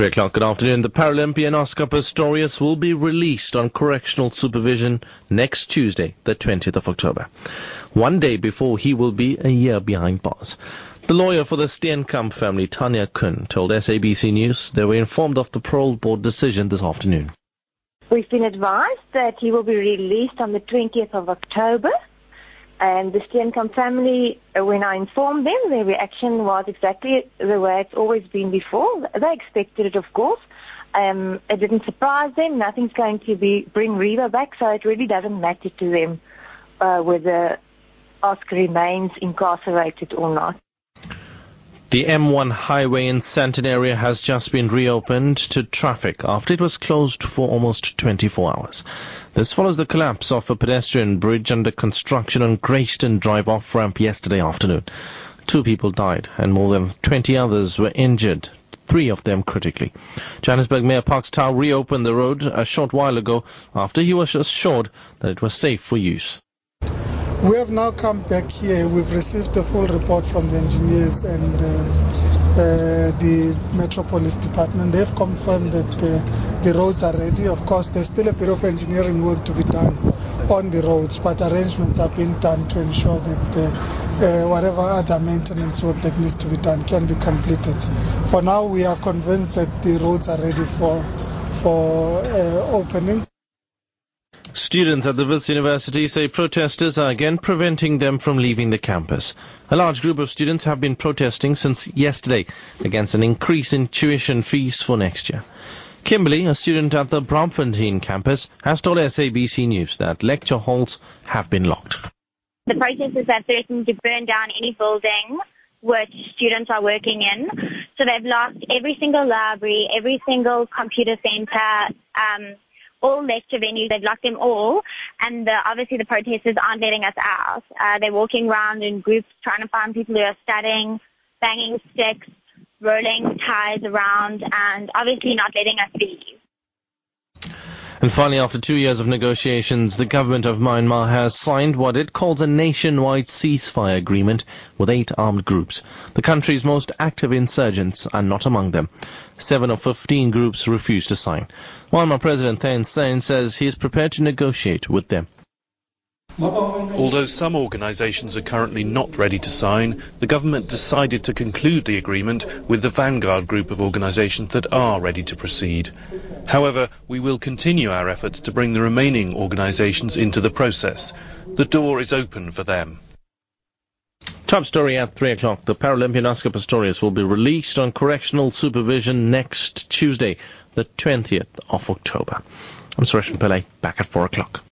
3 o'clock good afternoon. The Paralympian Oscar Pistorius will be released on correctional supervision next Tuesday, the 20th of October. One day before he will be a year behind bars. The lawyer for the Steenkamp family, Tania Koen, told SABC News they were informed of the parole board decision this afternoon. We've been advised that he will be released on the 20th of October. And the Steenkamp family, uh, when I informed them, their reaction was exactly the way it's always been before. They expected it, of course. Um, it didn't surprise them. Nothing's going to be bring Reeva back, so it really doesn't matter to them uh, whether Oscar remains incarcerated or not. The M1 highway in Sandton area has just been reopened to traffic after it was closed for almost 24 hours. This follows the collapse of a pedestrian bridge under construction on Grayston Drive off-ramp yesterday afternoon. Two people died and more than 20 others were injured, three of them critically. Johannesburg Mayor Parks Tau reopened the road a short while ago after he was assured that it was safe for use. We have now come back here. We've received a full report from the engineers and uh, uh, the Metro Police Department. They've confirmed that uh, the roads are ready. Of course, there's still a bit of engineering work to be done on the roads, but arrangements are being done to ensure that uh, uh, whatever other maintenance work that needs to be done can be completed. For now, we are convinced that the roads are ready for for uh, opening. Students at the Wits University say protesters are again preventing them from leaving the campus. A large group of students have been protesting since yesterday against an increase in tuition fees for next year. Kimberly, a student at the Braamfontein campus, has told SABC News that lecture halls have been locked. The protesters have threatened to burn down any building which students are working in. So they've locked every single library, every single computer center, um, all lecture venues. They've locked them all, and the, obviously the protesters aren't letting us out. Uh, they're walking around in groups trying to find people who are studying, banging sticks, rolling ties around, and obviously not letting us leave. And finally, after two years of negotiations, the government of Myanmar has signed what it calls a nationwide ceasefire agreement with eight armed groups. The country's most active insurgents are not among them. Seven of 15 groups refused to sign. Myanmar President Thein Sein says he is prepared to negotiate with them. Although some organisations are currently not ready to sign, the government decided to conclude the agreement with the vanguard group of organisations that are ready to proceed. However, we will continue our efforts to bring the remaining organisations into the process. The door is open for them. Top story at 3 o'clock. The Paralympian Oscar Pistorius will be released on correctional supervision next Tuesday, the 20th of October. I'm Suresh Pillay, back at 4 o'clock.